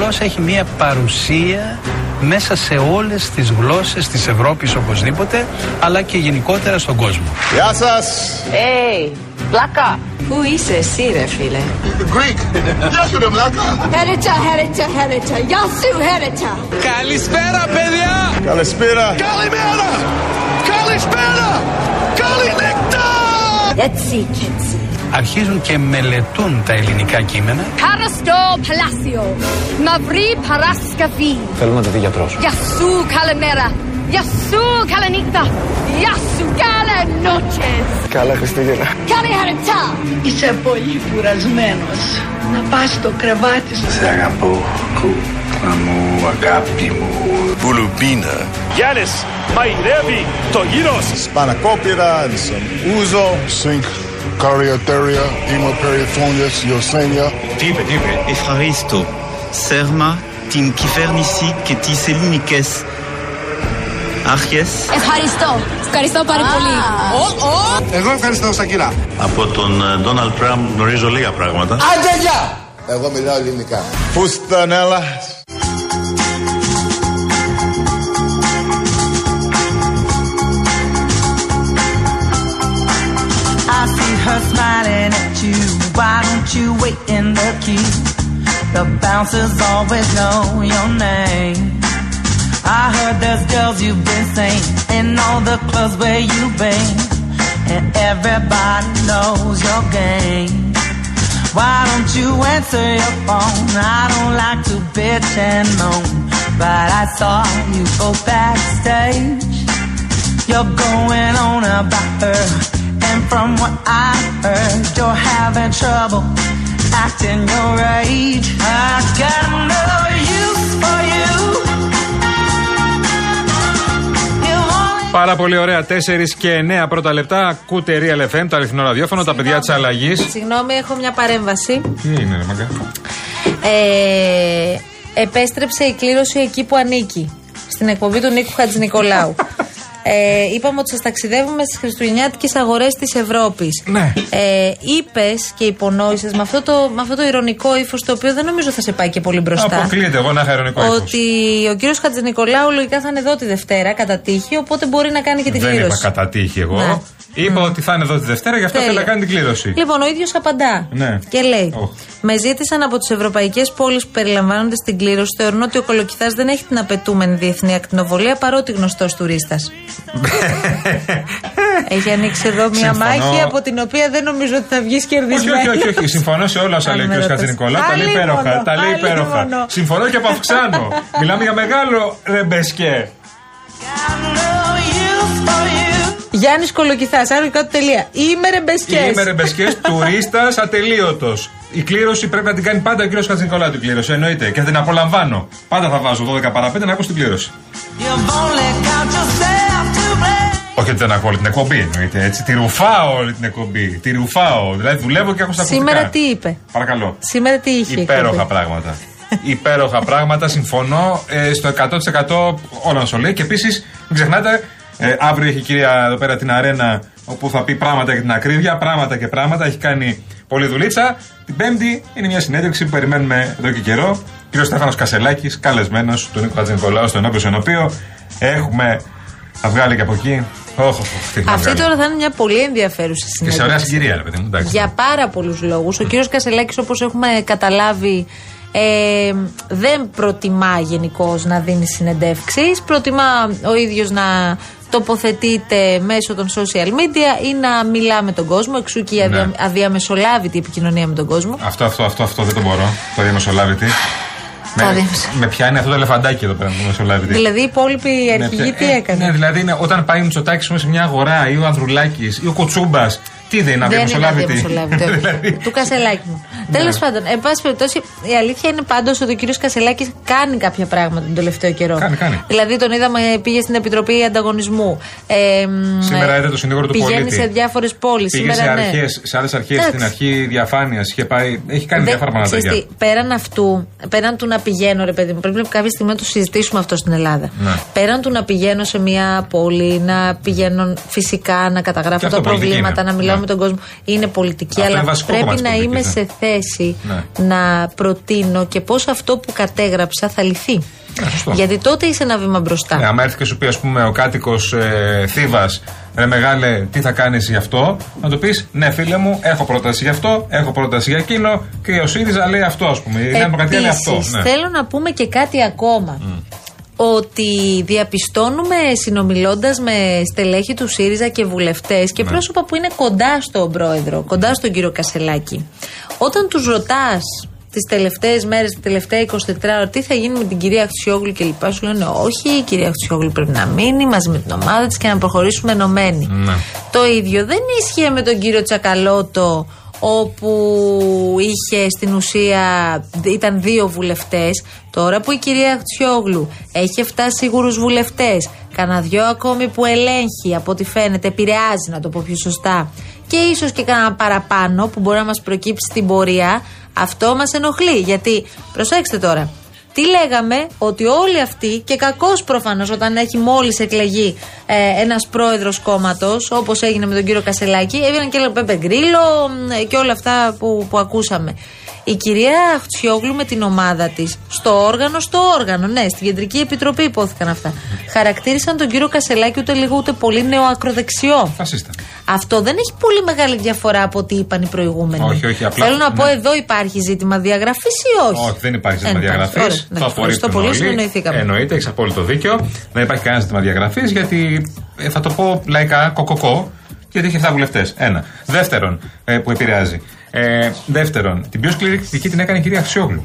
γλώσσα έχει μια παρουσία μέσα σε όλες τις γλώσσες της Ευρώπης οπωσδήποτε, αλλά και γενικότερα στον κόσμο. Γεια σας! Hey, πλάκα! Πού είσαι εσύ ρε φίλε; Greek! Γεια σου ρε μλάκα! Χαίρετα, χαίρετα, χαίρετα. Γεια σου, χαίρετα. Καλησπέρα, παιδιά! Καλησπέρα! Καλημέρα! Καλησπέρα! Καληνύχτα! Έτσι, έτσι. Αρχίζουν και μελετούν τα ελληνικά κείμενα Χαραστό Παλάσιο. Μαυρή Παράσκαβή. Θέλω να τη δει γιατρός. Γεια σου, καλημέρα. Γεια σου, καληνύχτα. Γεια σου, καλέ νότσες. Καλά Χριστούγεννα. Καλή χαίρετα. Είσαι πολύ κουρασμένος. Να πας στο κρεβάτι σου. Σε αγαπώ, κούκλα μου, αγάπη μου. Βουλουμπίνα. Γιάννης, μαϊρεύει το γύρος! Spanakopira and some ouzo. Sync, Carioteria, Hemoperiphonius, Yosenia. Τι είπε, τι είπε. Ευχαρίστω. Σέρμα την κυβέρνηση και τις ελληνικές αρχές Ευχαριστώ. Ευχαριστώ πάρα πολύ. Εγώ ευχαριστώ Σακυρά. Από τον Ντόναλτ Τραμπ γνωρίζω λίγα πράγματα. Εγώ μιλάω ελληνικά. Φουστανέλα. I Why don't you wait in the queue? The bouncers always know your name. I heard there's girls you've been seeing in all the clubs where you've been. And everybody knows your game. Why don't you answer your phone? I don't like to bitch and moan. But I saw you go backstage. You're going on about her. And from what I heard, you're having trouble acting your age. I got no use for you. You only Πάρα πολύ ωραία. 4 και 9 πρώτα λεπτά. Ακούτε Real FM, το αληθινό ραδιόφωνο, τα παιδιά της αλλαγής. Συγγνώμη, έχω μια παρέμβαση. Τι είναι, ρε μαγκά; Ε, επέστρεψε η κλήρωση εκεί που ανήκει. Στην εκπομπή του Νίκου Χατζηνικολάου. Ε, είπαμε ότι σας ταξιδεύουμε στις χριστουγεννιάτικες αγορές της Ευρώπης. Ναι. Ε, Είπες και υπονόησες με, αυτό το- με αυτό το ηρωνικό ύφος, το οποίο δεν νομίζω θα σε πάει και πολύ μπροστά. Αποκλείεται εγώ να είχα ειρωνικό ύφος. Ότι ο κύριος Χατζηνικολάου λογικά θα είναι εδώ τη Δευτέρα, κατά τύχη, οπότε μπορεί να κάνει και τη Δεν είπα κλήρωση. κατά τύχη εγώ. Ναι. Είπα ότι θα είναι εδώ τη Δευτέρα, γι' αυτό Τέλεια. θέλω να κάνει την κλήρωση. Λοιπόν, ο ίδιος απαντά. Ναι. Και λέει: Οχ. Με ζήτησαν από τις ευρωπαϊκές πόλεις που περιλαμβάνονται στην κλήρωση, θεωρούν ότι ο Κολοκυθάς δεν έχει την απαιτούμενη διεθνή ακτινοβολία παρότι γνωστός τουρίστας. έχει ανοίξει εδώ μια Συμφωνώ. μάχη από την οποία δεν νομίζω ότι θα βγεις Όχι, κερδισμένος. όχι, όχι, όχι. Συμφωνώ σε όλα όσα λέει ο κ. Αλίμονο. Χατζηνικολά. Τα λέει Αλίμονο, υπέροχα. Τα λέει υπέροχα. αλίμονο. Συμφωνώ και από αυξάνω. Μιλάμε για μεγάλο ρεμπεσκέ. Γιάννης Κολοκυθάς, άλλο κάτω τελεία. Είμαι ρεμπεσκές. Είμαι ρεμπεσκές τουρίστας ατελείωτος. Η κλήρωση πρέπει να την κάνει πάντα ο κ. Χατζηνικολά την κλήρωση. Εννοείται. Και θα την απολαμβάνω. Πάντα θα βάζω 12 παρα 5 να ακούσω την κλήρωση. You've only got yourself to blame. Όχι ότι δεν ακούω όλη την εκπομπή, εννοείται έτσι. Τη ρουφάω όλη την εκπομπή. Τη ρουφάω. Δηλαδή δουλεύω και έχω στα ακουστικά. Σήμερα τι είπε; Παρακαλώ. Σήμερα τι είχε. η Υπέροχα εκπομπή; πράγματα. Υπέροχα πράγματα, συμφωνώ ε, στο 100% όλα σου λέει. Και επίσης, μην ξεχνάτε, ε, αύριο έχει η κυρία εδώ πέρα την αρένα όπου θα πει πράγματα για την ακρίβεια, πράγματα και πράγματα. Έχει κάνει πολλή δουλίτσα. Την Πέμπτη είναι μια συνέντευξη που περιμένουμε εδώ και καιρό. Κύριος Στέφανος Κασελάκης, καλεσμένος του Νίκο Χατζηνικολάου, στον οποίο στον οποίο έχουμε. Θα βγάλει και από εκεί. Όχι, τι θα Αυτή βγάλει. τώρα θα είναι μια πολύ ενδιαφέρουσα Και σε συνέντευξη. ωραία συγκυρία, ρε παιδί μου. εντάξει. Για πάρα πολλούς λόγους. Ο κύριος Κασελάκης, όπως έχουμε καταλάβει, ε, δεν προτιμά γενικώς να δίνει συνεντεύξεις. Προτιμά ο ίδιος να τοποθετείται μέσω των social media ή να μιλά με τον κόσμο. Εξού και η αδια, Ναι. αδιαμεσολάβητη επικοινωνία με τον κόσμο. Αυτό, αυτό, αυτό, αυτό δεν το μπορώ. Το διαμεσολάβητη. Το Με, διαμεσολάβητη. με πιάνει αυτό το ελεφαντάκι εδώ πέρα, το διαμεσολάβητη. Δηλαδή, οι υπόλοιποι Ναι, αρχηγοί πια- τι ε, έκανε. Ναι, δηλαδή είναι όταν πάει ο Μητσοτάκης σε μια αγορά ή ο Ανδρουλάκης ή ο Κοτσούμπα. Τι δεν είναι, Δεν είναι αδιαμεσολάβητη. αδιαμεσολάβητη, όχι. Δηλαδή, Του Κασελάκη μου. Ναι. Τέλος πάντων, εν πάση περιπτώσει, η αλήθεια είναι πάντως ότι ο κύριος Κασελάκης κάνει κάποια πράγματα τον τελευταίο καιρό. Κάνει, κάνει. Δηλαδή, τον είδαμε, πήγε στην Επιτροπή Ανταγωνισμού. Ε, μ, Σήμερα ε, είδε το συνήγορο του Πηγαίνει πολίτη. σε διάφορες πόλεις. Πήγε Σήμερα σε, ναι. αρχές, σε άλλες αρχές, Εντάξει. στην αρχή διαφάνειας. Είχε πάει. Έχει κάνει Δεν- διάφορα ξέρεις πραγματάκια. τι, πέραν αυτού, πέραν του να πηγαίνω, ρε παιδί μου, πρέπει κάποια στιγμή να το συζητήσουμε αυτό στην Ελλάδα. Ναι. Πέραν του να πηγαίνω σε μια πόλη, να πηγαίνω φυσικά να Και καταγράφω αυτό τα πολιτική προβλήματα, είναι. να μιλάω με τον κόσμο. Είναι πολιτική, Αυτό είναι αλλά βασικό πρέπει κομμάτι να της είμαι πολιτικής, σε θέση Ναι. να προτείνω και πώς αυτό που κατέγραψα θα λυθεί. Ναι, σωστό. Γιατί τότε είσαι ένα βήμα μπροστά. Ναι, άμα έρθει και σου πει, ας πούμε, ο κάτοικος ε, Θήβας, ρε μεγάλε, τι θα κάνεις γι' αυτό, να του πεις, Ναι, φίλε μου, έχω πρόταση γι' αυτό, έχω πρόταση για εκείνο και ο ΣΥΡΙΖΑ λέει αυτό, ας πούμε. Η Νέα Δημοκρατία λέει αυτό. Επίσης, Ναι. θέλω να πούμε και κάτι ακόμα. Ότι διαπιστώνουμε συνομιλώντας με στελέχη του ΣΥΡΙΖΑ και βουλευτές και Ναι. πρόσωπα που είναι κοντά στον πρόεδρο, κοντά στον κύριο Κασελάκη. Όταν τους ρωτάς τις τελευταίες μέρες, τα τελευταία 24 ώρα, τι θα γίνει με την κυρία Χτσιόγλου και λοιπά, σου λένε όχι, η κυρία Χτσιόγλου πρέπει να μείνει μαζί με την ομάδα της και να προχωρήσουμε ενωμένοι. Ναι. Το ίδιο δεν ίσχυε με τον κύριο Τσακαλώτο όπου είχε στην ουσία ήταν δύο βουλευτές τώρα που η κυρία Χτσιόγλου έχει 7 σίγουρους βουλευτές κανένα δυο ακόμη που ελέγχει από ό,τι φαίνεται επηρεάζει να το πω πιο σωστά και ίσως και κανένα παραπάνω που μπορεί να μας προκύψει στην πορεία αυτό μας ενοχλεί γιατί προσέξτε τώρα τι λέγαμε, ότι όλοι αυτοί και κακώς προφανώς όταν έχει μόλις εκλεγεί ε, ένας πρόεδρος κόμματος, όπως έγινε με τον κύριο Κασελάκη, έβγαιναν και έλεγαν Πέπε Γκρίλο ε, και όλα αυτά που, που ακούσαμε. Η κυρία Χτσιόγλου με την ομάδα της, στο όργανο, στο όργανο, ναι, στην κεντρική επιτροπή υπόθηκαν αυτά. Χαρακτήρισαν τον κύριο Κασελάκη ούτε λίγο ούτε πολύ νεοακροδεξιό. Φασίστα. Αυτό δεν έχει πολύ μεγάλη διαφορά από ό,τι είπαν οι προηγούμενοι. Όχι, όχι, απλά- Θέλω να πω ναι. εδώ υπάρχει ζήτημα διαγραφής ή όχι; Όχι, δεν υπάρχει Δεν ζήτημα υπάρχει. διαγραφής. Ωραία, εντάξει, ευχαριστώ πολύ, συνεννοηθήκαμε. Εννοείται, έχεις απόλυτο δίκιο. Δεν υπάρχει κανένα ζήτημα διαγραφής γιατί ε, θα το πω λαϊκά, κοκοκό, γιατί έχει 7 βουλευτές. Ένα. Δεύτερον, ε, που επηρεάζει. Ε, δεύτερον, την πιο σκληρή κριτική την έκανε η κυρία Αξιόγλου.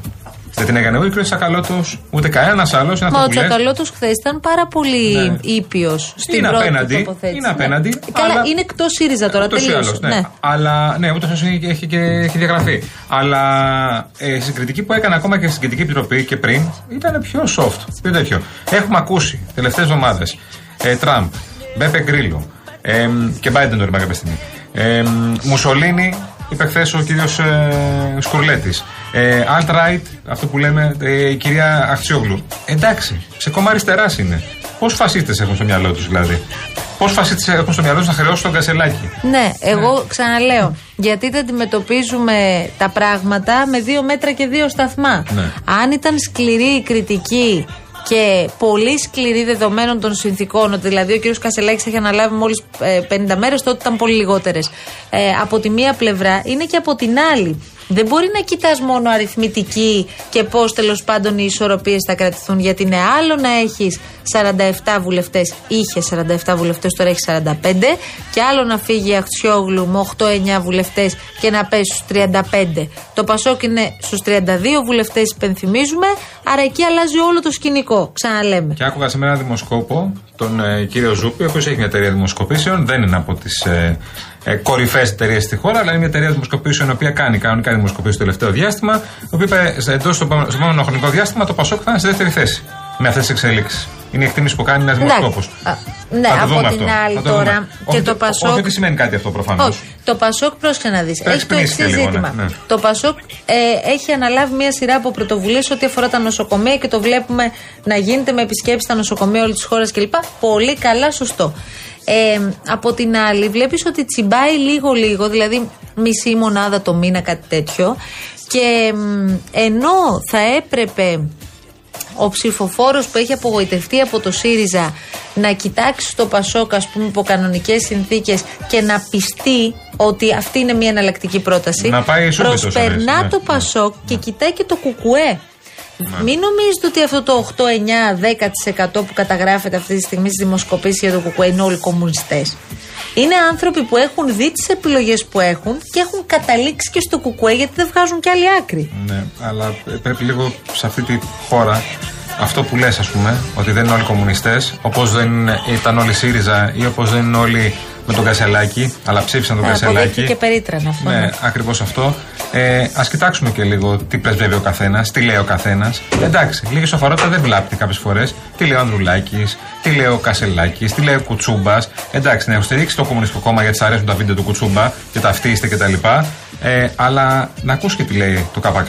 Δεν την έκανε ούτε ο κ. Σακαλώτος, ούτε κανένας άλλος. Μα ο Τσακαλώτος χθες ήταν πάρα πολύ Ναι. ήπιος στην Είναι πρώτη απέναντι, του τοποθέτηση. είναι απέναντι, Ναι. Καλά, αλλά- είναι εκτός ΣΥΡΙΖΑ τώρα. Ούτως ή τελείωσε. άλλως, ναι. Αλλά ναι, ούτως όσο έχει, έχει, και, έχει διαγραφεί. Αλλά ε, στην κριτική που έκανε ακόμα και στην κριτική επιτροπή και πριν ήταν πιο soft, πιο τέτοιο. Έχουμε ακούσει τελευταίες εβδομάδες ε, Τραμπ, Μπέπε Γκρίλο ε, και Biden τώρα κάποια στιγμή. Ε, Μουσολίνη, είπε χθες ο κύριος ε, Σκουρλέτης. Ε, Alt-right, αυτό που λέμε, ε, η κυρία Αχτσιόγλου. Εντάξει, σε κόμμα αριστερά είναι. Πώς φασίστες έχουν στο μυαλό τους δηλαδή; Πώς φασίστες έχουν στο μυαλό τους να χρεώσουν τον κασελάκι. Ναι, εγώ ξαναλέω. Γιατί δεν αντιμετωπίζουμε τα πράγματα με δύο μέτρα και δύο σταθμά. Ναι. Αν ήταν σκληρή η κριτική και πολύ σκληρή δεδομένων των συνθήκων, ότι δηλαδή ο κ. Κασελάκης έχει αναλάβει μόλις 50 μέρες, τότε ήταν πολύ λιγότερες. Ε, από τη μία πλευρά είναι και από την άλλη. Δεν μπορεί να κοιτάς μόνο αριθμητική και πώς τέλος πάντων οι ισορροπίες θα κρατηθούν. Γιατί είναι άλλο να έχεις 47 βουλευτές, είχε 47 βουλευτές, τώρα έχει 45, και άλλο να φύγει η Αχτσιόγλου με 8-9 βουλευτές και να πέσει στους 35. Το Πασόκ είναι στους 32 βουλευτές, υπενθυμίζουμε, άρα εκεί αλλάζει όλο το σκηνικό. Ξαναλέμε. Και άκουγα σε ένα δημοσκόπο τον ε, κύριο Ζούπη, ο οποίος έχει μια εταιρεία δημοσκοπήσεων. Δεν είναι από τις ε, ε, κορυφαίες εταιρείες στη χώρα, αλλά είναι μια εταιρεία δημοσκοπήσεων η οποία κάνει κανονικά δημοσκοπήσεις το τελευταίο διάστημα. Η οποία είπε εντός στο επόμενο στο επόμενο χρονικό διάστημα το Πασόκ θα είναι σε δεύτερη θέση με αυτές τις εξελίξεις. Είναι η εκτίμηση που κάνει ένας δημοσκόπος. Α, Ναι, από την άλλη τώρα. Και το Πασόκ. Όχι ότι σημαίνει κάτι αυτό προφανώς. Όχι. Το Πασόκ, πρόσεχε να δεις. Πρέπει Έχει το να εξής πνίξει λίγο, ζήτημα. ναι, ναι. Το Πασόκ ε, έχει αναλάβει μια σειρά από πρωτοβουλίες ό,τι αφορά τα νοσοκομεία και το βλέπουμε να γίνεται με επισκέψεις στα νοσοκομεία όλης της χώρας κλπ. Πολύ καλά, σωστό. Ε, από την άλλη, βλέπεις ότι τσιμπάει λίγο-λίγο, δηλαδή μισή μονάδα το μήνα, κάτι τέτοιο. Και μ, ενώ θα έπρεπε ο ψηφοφόρος που έχει απογοητευτεί από το ΣΥΡΙΖΑ να κοιτάξει το Πασόκ, ας πούμε, υπό κανονικές συνθήκες και να πιστεί ότι αυτή είναι μια εναλλακτική πρόταση. Να πάει σούμπιτος, Προσπερνά αρέσει, ναι. το Πασόκ και κοιτάει και το Κουκουέ. Μην νομίζετε ότι αυτό το 8, 9, 10% που καταγράφεται αυτή τη στιγμή στις δημοσκοπήσεις για το Κουκουέ είναι όλοι κομμουνιστές. Είναι άνθρωποι που έχουν δει τις επιλογές που έχουν και έχουν καταλήξει και στο Κουκουέ γιατί δεν βγάζουν κι άλλη άκρη. Ναι, αλλά πρέπει λίγο σε αυτή τη χώρα αυτό που λες ας πούμε, ότι δεν είναι όλοι κομμουνιστές, όπως δεν ήταν όλοι ΣΥΡΙΖΑ ή όπως δεν είναι όλοι με τον Κασελάκη, αλλά ψήφισαν τον Ε, Κασελάκη. Αποδείχθηκε περίτρανα αυτό. Ναι, ακριβώς αυτό. Ε, Α κοιτάξουμε και λίγο τι πρεσβεύει ο καθένας, τι λέει ο καθένας. Εντάξει, λίγη σοφαρότητα δεν βλάπτει κάποιες φορές. Τι λέει ο Ανδρουλάκης, τι λέει ο Κασελάκης, τι λέει ο Κουτσούμπας. Εντάξει, να έχω στηρίξει το Κομμουνιστικό Κόμμα γιατί σ' αρέσουν τα βίντεο του Κουτσούμπα και τα αυτίστε κτλ. Ε, αλλά να ακούς και τι λέει το ΚΚ.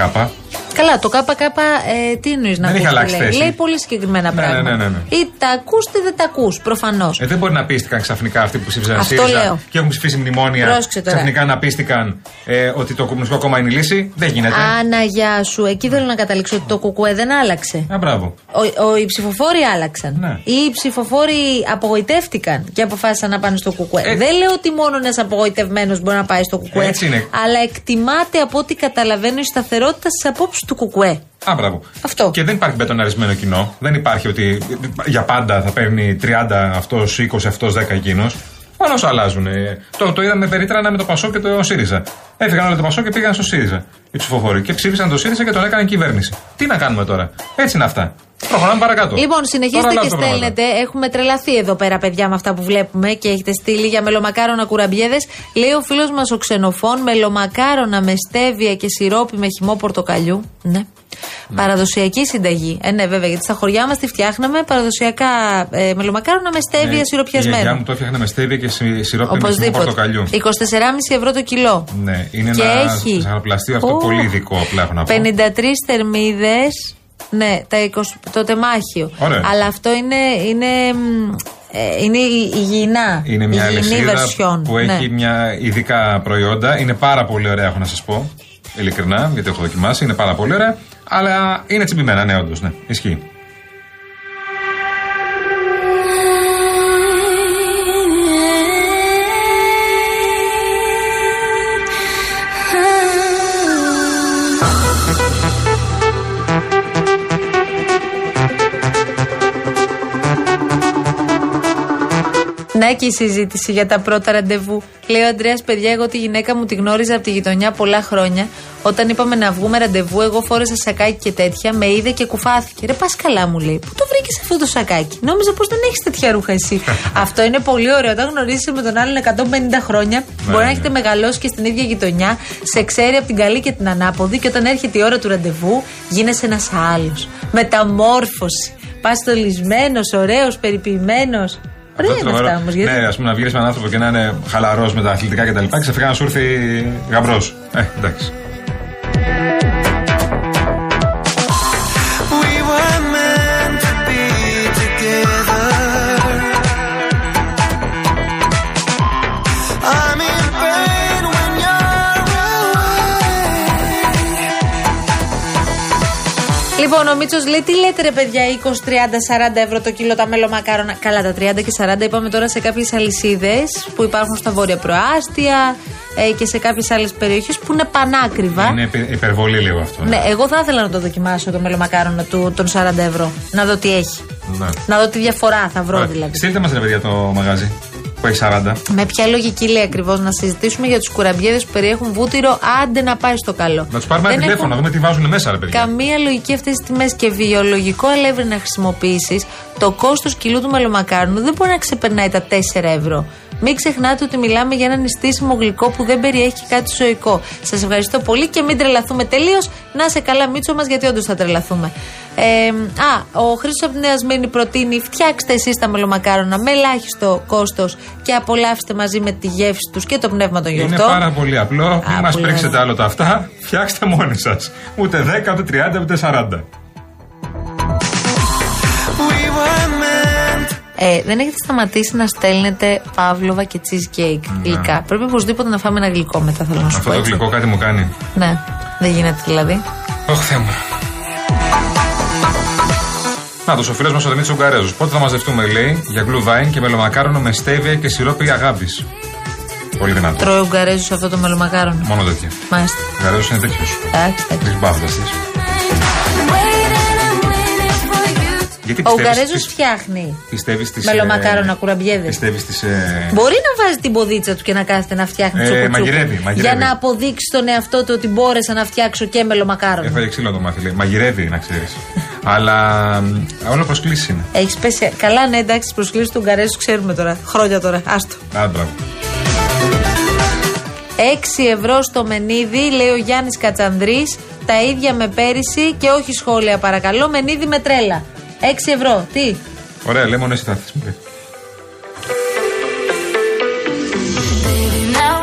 Καλά, το ΚΚ ε, τι εννοείς να Δεν έχει ακούσει, αλλάξει λέει; θέση. λέει πολύ συγκεκριμένα Ναι, πράγματα. ναι, ναι, ναι. Ή τα ακούς ή δεν τα ακούς, προφανώς. Ε, δεν μπορεί να πίστηκαν ξαφνικά αυτοί που ψήφισαν Αυτό ΣΥΡΙΖΑ λέω. και έχουν ψηφίσει μνημόνια. Πρόσεξε τώρα. Ξαφνικά να πίστηκαν ε, ότι το Κομμουνιστικό Κόμμα είναι η λύση. Δεν γίνεται. Άνα, γεια σου. Εκεί θέλω να καταλήξω ότι το κουκουέ δεν άλλαξε. Α, μπράβο. Ο, ο, οι ψηφοφόροι άλλαξαν. Ναι. Ή οι ψηφοφόροι απογοητεύτηκαν και αποφάσισαν να πάνε στο κουκουέ. Ε. Δεν λέω ότι μόνο ένας απογοητευμένος μπορεί να πάει στο κουκουέ. Έτσι είναι. Αλλά εκτιμάται από ό,τι καταλαβαίνω η σταθερότητα στι απόψει του κουκουέ. Α, μπράβο. Αυτό. Και δεν υπάρχει μπετοναρισμένο κοινό. Δεν υπάρχει ότι για πάντα θα παίρνει 30 αυτός, 20 αυτός, 10 εκείνος. Μόνο αλλάζουν. Ε, Το, το είδαμε περίτρανα με το Πασό και το ΣΥΡΙΖΑ. Έφυγαν όλοι το Πασό και πήγαν στο ΣΥΡΙΖΑ οι ψηφοφόροι. Και ψήφισαν το ΣΥΡΙΖΑ και τον έκαναν κυβέρνηση. Τι να κάνουμε τώρα; Έτσι είναι αυτά. Προχωράμε παρακάτω. Λοιπόν, συνεχίστε Τώρα και αλλάζουν τα πράγματα. στέλνετε. Έχουμε τρελαθεί εδώ πέρα, παιδιά, με αυτά που βλέπουμε και έχετε στείλει για μελομακάρονα κουραμπιέδες. Λέει ο φίλος μας ο Ξενοφών, μελομακάρονα με στέβια και σιρόπι με χυμό πορτοκαλιού. Ναι. Παραδοσιακή συνταγή. Ε, ναι, βέβαια, γιατί στα χωριά μας τη φτιάχναμε παραδοσιακά ε, μελομακάρονα με στέβια Ναι, Η γιαγιά σιροπιασμένο. μου το έφτιαχνε με στέβια και σι- σιρόπι με χυμό Οπωσδήποτε. πορτοκαλιού. 24,5 ευρώ το κιλό. Ναι, είναι Και ένα έχει. ζαχαροπλαστείο αυτό Ω, πολύ ειδικό απλά έχω να πω. 53 θερμίδες. Ναι, τα 20, το τεμάχιο. Ωραία. Αλλά αυτό είναι, είναι, μ, ε, είναι η- υγιεινά. Είναι μια υγιεινή αλυσίδα version. που έχει Ναι. μια ειδικά προϊόντα. Είναι πάρα πολύ ωραία, έχω να σας πω. Ειλικρινά, γιατί έχω δοκιμάσει. Είναι πάρα πολύ ωραία. Αλλά είναι τσιμπημένα, ναι, όντως. Ναι, ισχύει. Και η συζήτηση για τα πρώτα ραντεβού. Λέει ο Αντρέας, παιδιά, εγώ τη γυναίκα μου τη γνώριζα από τη γειτονιά πολλά χρόνια. Όταν είπαμε να βγούμε ραντεβού, εγώ φόρεσα σακάκι και τέτοια, με είδε και κουφάθηκε. Ρε, πας καλά, μου λέει. Πού το βρήκες αυτό το σακάκι; Νόμιζα πως δεν έχεις τέτοια ρούχα εσύ. αυτό είναι πολύ ωραίο. Όταν γνωρίζει με τον άλλον 150 χρόνια, μπορεί να ναι. έχετε μεγαλώσει και στην ίδια γειτονιά, σε ξέρει από την καλή και την ανάποδη, και όταν έρχεται η ώρα του ραντεβού, γίνεσαι ένας άλλος. Μεταμόρφωση. Παστολισμένος, ωραίος, περιποιημένος. Ωραία Αυτό είναι τρομερό. αυτά όμως. Γιατί... Ναι, ας πούμε να βγεις με έναν άνθρωπο και να είναι χαλαρός με τα αθλητικά κτλ. Και ξαφνικά να σου έρθει γαμπρός. Ε, εντάξει. Λοιπόν, ο Μίτσο λέει: Τι λέτε, ρε παιδιά, 20, 30, 40 ευρώ το κιλό τα μελομακάρονα. Καλά, τα 30 και 40 είπαμε τώρα σε κάποιες αλυσίδες που υπάρχουν στα βόρεια προάστια ε, και σε κάποιες άλλες περιοχές που είναι πανάκριβα. Είναι υπε- υπερβολή λίγο αυτό. Ναι, εγώ θα ήθελα να το δοκιμάσω το μελομακάρονα του, των 40 ευρώ. Να δω τι έχει. Ναι. Να δω τι διαφορά θα βρω δηλαδή. Στείλτε μας ρε παιδιά το μαγάζι που έχει 40. Με ποια λογική λέει ακριβώς να συζητήσουμε για τους κουραμπιέδες που περιέχουν βούτυρο, άντε να πάει στο καλό. Να τους πάρουμε ένα Δεν τηλέφωνο, να έχουν δούμε τι βάζουν μέσα, ρε παιδιά. Καμία λογική αυτές τις τιμές και βιολογικό αλεύρι να χρησιμοποιήσεις, το κόστος κιλού του μελομακάρονου δεν μπορεί να ξεπερνάει τα 4 ευρώ. Μην ξεχνάτε ότι μιλάμε για ένα νηστίσιμο γλυκό που δεν περιέχει και κάτι ζωικό. Σας ευχαριστώ πολύ και μην τρελαθούμε τελείως. Να σε καλά, Μίτσο μας, γιατί όντως θα τρελαθούμε. Ε, α, ο Χρήστος από τη Νέα Σμύρνη προτείνει φτιάξτε εσείς τα μελομακάρονα με ελάχιστο κόστος και απολαύστε μαζί με τη γεύση τους και το πνεύμα των Είναι γιορτών. πάρα πολύ απλό. Μην μας πολύ πρίξετε ωραία. άλλο τα αυτά. Φτιάξτε μόνοι σας. Ούτε 10, ούτε 30, ούτε 40. We were meant Ε, δεν έχετε σταματήσει να στέλνετε παύλοβα και cheesecake γλυκά. Πρέπει οπωσδήποτε να φάμε ένα γλυκό μετά, θέλω να σου Αυτό πω. το έτσι. γλυκό κάτι μου κάνει. Ναι, δεν γίνεται δηλαδή. Ωχ, Θεέ μου. Να το ο φίλος μας ο Δημήτρης Ουγγαρέζος. Πότε θα μαζευτούμε, λέει, για γκλουβάιν και μελομακάρονο με στέβια και σιρόπι αγάπης. Πολύ δυνατό. Τρώει ο Ουγγαρέζος αυτό το μελομακάρονο. Μόνο τέτοια. Μάλιστα. Ο Ουγγαρέζος είναι τέτοιος. Εντάξει, εντάξει. Έχει μπάφτα Γιατί Ο Ουγγαρέζος πιστεύει. φτιάχνει Πιστεύεις στι. μελομακάρονα κουραμπιέδες. Πιστεύεις στι. Ε, Μπορεί να βάζει την ποδίτσα του και να κάθεται να φτιάχνει Ε, τσουκουτσούκου. μαγειρεύει, μαγειρεύει. Για να αποδείξει στον εαυτό του ότι μπόρεσα να φτιάξω και μελομακάρονο. Έφαγε ξύλο το μάθη, λέει. Μαγειρεύει, να ξέρεις. Αλλά μ, όλο προσκλήσεις είναι. Έχεις πέσει. Καλά, ναι, εντάξει, τις προσκλήσεις του Ουγγαρέζου ξέρουμε τώρα. Χρόνια τώρα. Άστο. Α, μπράβο. 6 ευρώ στο μενίδι, λέει ο Γιάννης Κατσανδρής. Τα ίδια με πέρυσι και όχι σχόλια, παρακαλώ. Μενίδι με τρέλα. 6 ευρώ. Τι; Ωραία, λέει μόνο εσύ θα έρθεις, μου λέει.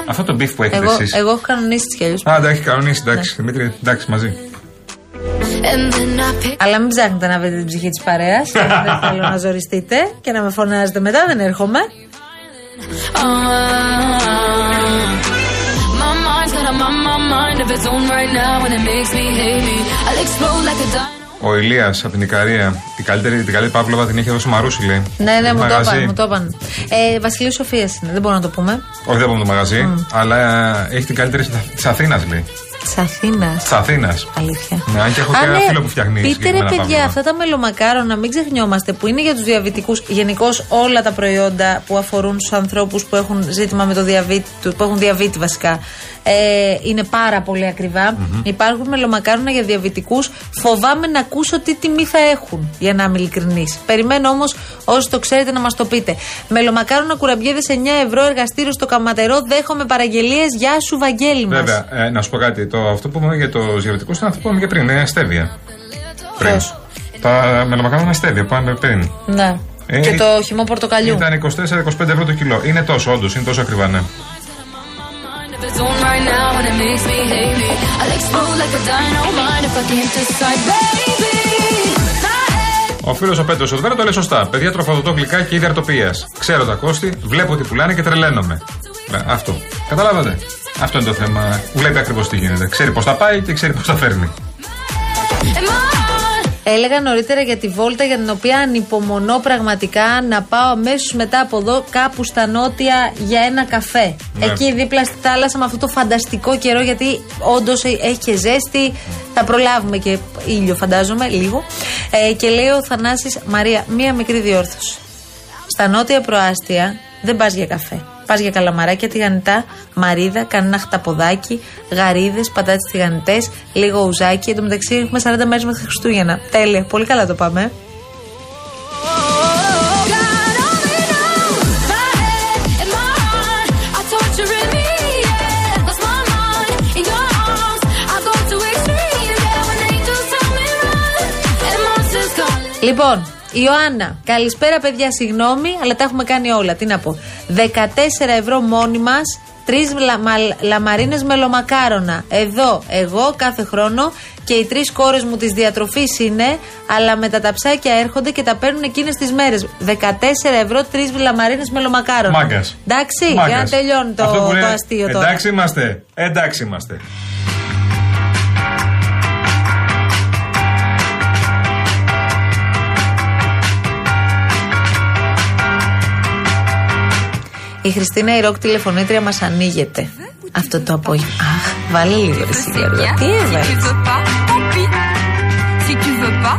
Αυτό το μπιφ που έχετε Εγώ, εσείς. εγώ έχω κανονίσει τις κι αλλιώς. Α, εντάξει, κανονίσει, εντάξει. Ναι. Δημήτρη, εντάξει, μαζί. Αλλά μην ψάχνετε να βρείτε την ψυχή της παρέας. δεν θέλω να ζοριστείτε και να με φωνάζετε μετά, δεν έρχομαι. Ο Ηλίας από την Ικαρία. Την καλύτερη, την καλύτερη Παύλοβα την έχει δώσει ο Μαρούση, λέει. Ναι, ναι, μου το Μαγαζί. είπαν. Μου το είπαν. Ε, Βασιλείο Σοφίας είναι, δεν μπορώ να το πούμε. Όχι, δεν πούμε το μαγαζί, αλλά ε, έχει την καλύτερη τη Αθήνας, λέει. Της Αθήνας. Της Αθήνας. Αλήθεια. Ναι, αν και έχω Α, και ένα ναι. φίλο που φτιάχνει. Πείτε ρε συγκεκριμένα παιδιά, παύλωμα. αυτά τα μελομακάρονα, μην ξεχνιόμαστε, που είναι για τους διαβητικούς. Γενικώς όλα τα προϊόντα που αφορούν στου ανθρώπους που έχουν ζήτημα με το διαβήτη, που έχουν διαβήτη βασικά, ε, είναι πάρα πολύ ακριβά. Υπάρχουν μελομακάρονα για διαβητικούς. Φοβάμαι να ακούσω τι τιμή θα έχουν, για να είμαι ειλικρινής. Περιμένω όμως, όσοι το ξέρετε, να μας το πείτε. Μελομακάρονα κουραμπιέδες 9 ευρώ εργαστήριο στο Καματερό. Δέχομαι παραγγελίες. Γεια σου, Βαγγέλη μας. Βέβαια, ε, να σου πω κάτι. Το, αυτό που είπαμε για του διαβητικού ήταν αυτό που είπαμε και πριν. Είναι στέβια. Πριν. Ποιος; Τα μελομακάρονα στέβια που είπαμε πριν. Ναι. Ε, και το χυμό πορτοκαλιού. Ήταν 24-25 ευρώ το κιλό. Είναι τόσο, όντως, είναι τόσο ακριβά, ναι. Ο φίλος ο Πέτρος Οδβέρα το λέει σωστά. Παιδιά τροφοδοτώ γλυκά και είδη αρτοπία. Ξέρω τα κόστη, βλέπω τι πουλάνε και τρελαίνομαι. Ναι, αυτό. Καταλάβατε. Αυτό είναι το θέμα. Βλέπει ακριβώς τι γίνεται. Ξέρει πώς τα πάει και ξέρει πώς τα φέρνει. Έλεγα νωρίτερα για τη βόλτα για την οποία ανυπομονώ πραγματικά να πάω αμέσως μετά από εδώ κάπου στα νότια για ένα καφέ. Ναι. Εκεί δίπλα στη θάλασσα με αυτό το φανταστικό καιρό γιατί όντως έχει και ζέστη. Θα προλάβουμε και ήλιο, φαντάζομαι, λίγο. Ε, και λέει ο Θανάσης Μαρία, μία μικρή διόρθωση. Στα νότια προάστια δεν πας για καφέ. Πας για καλαμαράκια τηγανιτά, μαρίδα, κανένα χταποδάκι, γαρίδες, πατάτες τηγανιτές, λίγο ουζάκι. Εν τω μεταξύ έχουμε 40 μέρες μέχρι Χριστούγεννα. Τέλεια. Πολύ καλά το πάμε. Λοιπόν, Ιωάννα, καλησπέρα παιδιά, συγγνώμη, αλλά τα έχουμε κάνει όλα. Τι να πω. 14 ευρώ μόνοι μας, τρεις λαμαρίνες μελομακάρονα. Εδώ, εγώ κάθε χρόνο και οι τρεις κόρες μου της διατροφής είναι, αλλά με τα ταψάκια έρχονται και τα παίρνουν εκείνες τις μέρες. 14 ευρώ, τρεις λαμαρίνες μελομακάρονα. Μάγκας. Εντάξει, για να τελειώνει το, Αυτό που το λέει, αστείο τώρα. Εντάξει είμαστε. Εντάξει είμαστε. Η Χριστίνα η ροκ τηλεφωνήτρια μας ανοίγεται. Αυτό το απόγευμα. Αχ, βάλε λίγο εσύ Γιώργο. Τι έβαλες;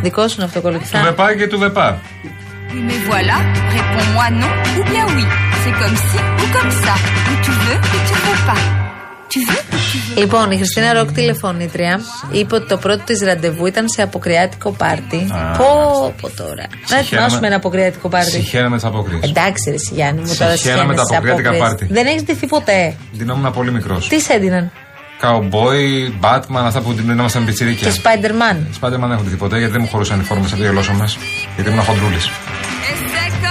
Δικό σου είναι αυτό Του κολοκυθά. βεπά και του βεπά. Oui, mais voilà, réponds-moi non ou bien oui. C'est comme ci ou comme ça. Ou tu veux ou tu veux pas. Λοιπόν, η Χριστίνα Ροκ τηλεφωνήτρια είπε ότι το πρώτο της ραντεβού ήταν σε αποκριάτικο πάρτι. Α. Πω, πω τώρα. Να ετοιμάσουμε ένα αποκριάτικο πάρτι. Συγχαίρομαι τις αποκρίσεις. Εντάξει, ρε Γιάννη μου τώρα Συγχαίρομαι συγχαίρεσαι τα αποκριάτικα απόκριες. πάρτι. Δεν έχεις ντυθεί ποτέ. Δινόμουν πολύ μικρός. Τι σε έδιναν. Cowboy, Batman, αυτά που δινόμασταν πιτσιρίκια. Και Spider-Man. Spider-Man δεν έχω δει ποτέ γιατί δεν μου χωρούσαν οι φόρμε από το γελόσο μας. Γιατί ήμουν χοντρούλης.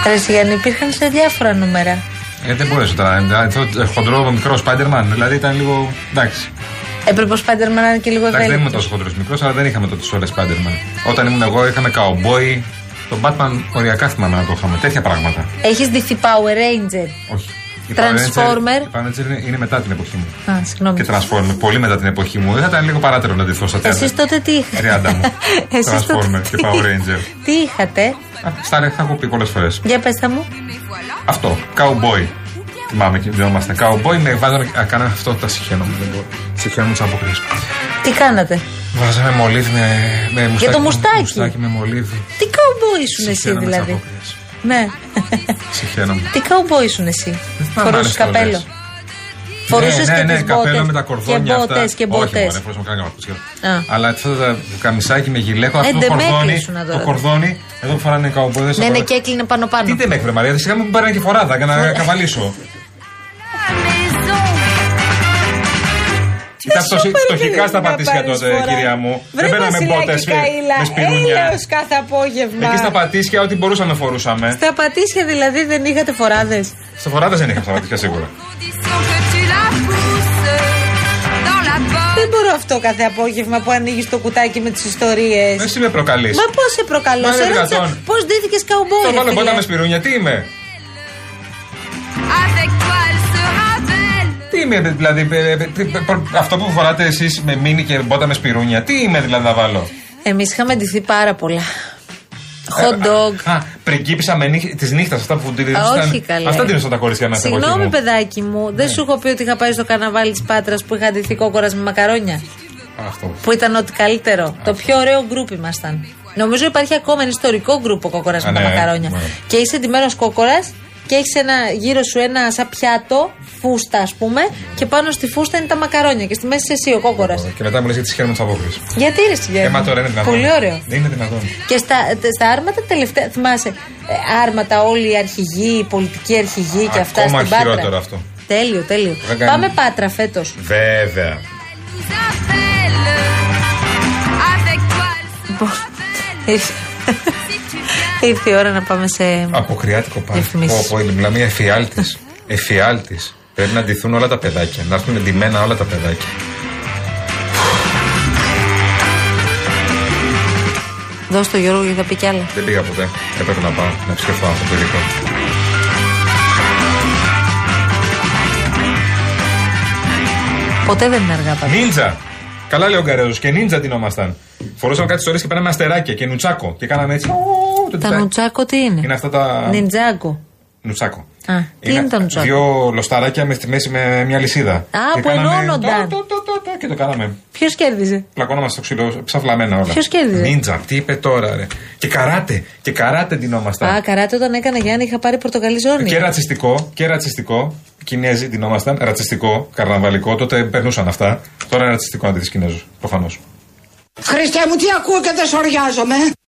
Ρε Γιάννη, υπήρχαν σε διάφορα νούμερα. Γιατί δεν μπορούσε τώρα. Αυτό ε, χοντρό μικρό Spider-Man. Δηλαδή ήταν λίγο. Εντάξει. Έπρεπε ο Spider-Man να είναι και λίγο Εντάξει, δεν ήμουν ευέλικτος. τόσο χοντρός μικρός, αλλά δεν είχαμε τότε ώρε Spider-Man. Όταν ήμουν εγώ είχαμε Cowboy. Το Batman οριακά θυμάμαι να το είχαμε. Τέτοια πράγματα. Έχεις ντυθεί Power Ranger; Όχι. Η Transformer. Power Ranger- Η Power Ranger είναι, είναι μετά την εποχή μου. Α, συγγνώμη. Και Transformer, πολύ μετά την εποχή μου. Δεν θα ήταν λίγο παράτερο να ντυθώ στα Εσείς τέσσερα. τότε τι είχατε. 30 μου. Εσείς τότε- Transformer και Power Ranger. Τι είχατε; Α, Στα ρε, θα έχω πει πολλές φορές. Για πέστε μου. Αυτό. Cowboy. Θυμάμαι και διόμαστε. Cowboy με βάζαμε. Α, κάναμε αυτό τα συχαίνομαι. Δεν μπορώ. Συχαίνομαι τι αποκρίσει. Τι κάνατε; Βάζαμε μολύβι με, με μουστάκι. το μουστάκι; Μουστάκι με μολύβι. Τι καουμπόι ήσουν εσύ Συχαίνομαι τις δηλαδή; απόκριες. Ναι. Συχαίνομαι. Τι καουμπόι ήσουν εσύ; θυμάμαι Φορούσε άλλες καπέλο. Φορές. Φορούσες ναι, ναι, και ναι, τις καπέλο μπότες. με τα κορδόνια Και αυτά. μπότες και Όχι, μπότες. μωρέ, φορούσαμε κανένα καπέλο. Α. Αλλά αυτά τα καμισάκι με γυλαίκο, αυτό το ντεμέκλη κορδόνι. ήσουν τώρα. Το κορδόνι, εδώ που φοράνε οι καουμπόιδες. Ναι, ναι, και έκλεινε πάνω πάνω. Τι δεν με έκρε Μαρία, σιγά μου πάρει και φοράδα για να καβαλήσω. Ήταν φτωχ- φτωχικά στα πατήσια τότε, κυρία μου. Δεν παίρναμε μπότες με σπιρούνια. Έλεος κάθε απόγευμα. Εκεί στα πατήσια, ό,τι μπορούσαμε φορούσαμε. Στα πατήσια δηλαδή δεν είχατε φοράδες. Στα φοράδες δεν είχα στα πατήσια σίγουρα. Δεν μπορώ αυτό κάθε απόγευμα που ανοίγεις το κουτάκι με τις ιστορίες. Εσύ με προκαλείς. Μα πώς σε προκαλώ, Μα είναι σε ρώτησα δυνατόν. πώς ντύθηκε Θα καουμπόι. βάλω ρε μπότα φίλε. με σπιρούνια, τι είμαι; Avec toi, elle sera belle. Τι είμαι, δηλαδή, ε, ε, τι- προ- αυτό που φοράτε εσείς με μίνι και μπότα με σπιρούνια, τι είμαι δηλαδή να βάλω; Εμείς είχαμε ντυθεί πάρα πολλά. Hot dog. Α, πριγκίπισσα με νύχ, τη νύχτα, αυτά που τη όχι καλέ. Αυτά δίνουν τα κορίτσια να σε Συγγνώμη, παιδάκι μου, δεν σου έχω πει ότι είχα πάει στο καναβάλι της Πάτρας που είχα ντυθεί κόκορας με μακαρόνια. Αυτό. Που ήταν ό,τι καλύτερο. Το πιο ωραίο γκρουπ ήμασταν. Νομίζω υπάρχει ακόμα ένα ιστορικό γκρουπ ο κόκορας με Α, τα ναι, μακαρόνια. ναι. Και είσαι ντυμένο κόκορας και έχεις ένα, γύρω σου ένα σαν πιάτο, φούστα ας πούμε, και πάνω στη φούστα είναι τα μακαρόνια και στη μέση είσαι εσύ ο κόκορας. Και μετά μου λες γιατί σχέδια με τι απόκριε. Γιατί ρε Σιγέρη. Ε, μα τώρα είναι δυνατόν. Πολύ ωραίο. Δεν είναι δυνατόν. Και στα, στα άρματα τελευταία, θυμάσαι, ε, άρματα όλοι οι αρχηγοί, οι πολιτικοί αρχηγοί και αυτά Ακόμα στην Πάτρα. χειρότερο αυτό. Τέλειο, τέλειο. Δεν κάνει- Πάμε Πάτρα φέτος. Βέβαια. Isabelle. Avec toi, elle Λοιπόν, sera belle. Ήρθε ήρθε η ώρα να πάμε σε. Αποκριάτικο πάρτι. Διαφημίσεις. Πω, πω, μιλάμε για εφιάλτης. εφιάλτης. Πρέπει να ντυθούν όλα τα παιδάκια. Να έρθουν ντυμένα όλα τα παιδάκια. Δώσ' το Γιώργο γιατί θα πει κι άλλα. Δεν πήγα ποτέ. Έπρεπε να πάω να επισκεφθώ αυτό το ειδικό. Ποτέ δεν είναι αργά πάντα. Νίντζα! Καλά λέει ο Γκαρέζος και νίντζα τινόμασταν. Φορούσαμε κάτι ιστορίες και πέραμε αστεράκια και νουτσάκο. Και κάναμε έτσι. «Ου», το Τα τυπάκι. νουτσάκο τι είναι; Είναι αυτά τα. Νιντζάκο. Νουτσάκο. Α, τι είναι το νουτσάκο; Δύο λοσταράκια με στη μέση με μια λυσίδα. Α, Και που κάναμε ενώνονταν. το, το, το, το, το, Και το κάναμε. Ποιος κέρδιζε; Πλακώναμε στο ξύλο, ψαφλαμένα όλα. Ποιος κέρδιζε; Νίντζα, τι είπε τώρα, ρε. Και καράτε, και καράτε ντυνόμασταν. Α, καράτε όταν έκανα Γιάννη είχα πάρει πορτοκαλί ζώνη. Και ρατσιστικό, και ρατσιστικό. Κινέζοι ντυνόμασταν, ρατσιστικό, καρναβαλικό. Τότε περνούσαν αυτά. Τώρα είναι ρατσιστικό να δεις Κινέζου, προφανώς. Χριστέ μου τι ακούω και δεν σοριάζομαι.